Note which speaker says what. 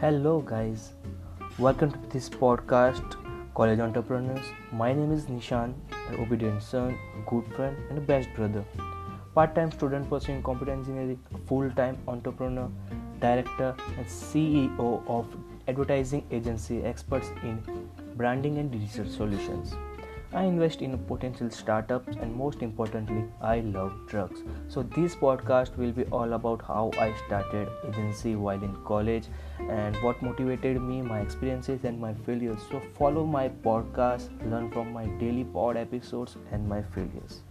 Speaker 1: Hello, guys. Welcome to this podcast, College Entrepreneurs. My name is Nishan, an obedient son, good friend, and best brother. Part time student pursuing computer engineering, full time entrepreneur, director, and CEO of advertising agency experts in branding and digital solutions. I invest in potential startups and most importantly, I love drugs. So this podcast will be all about how I started agency while in college and what motivated me, my experiences and my failures. So follow my podcast, learn from my daily pod episodes and my failures.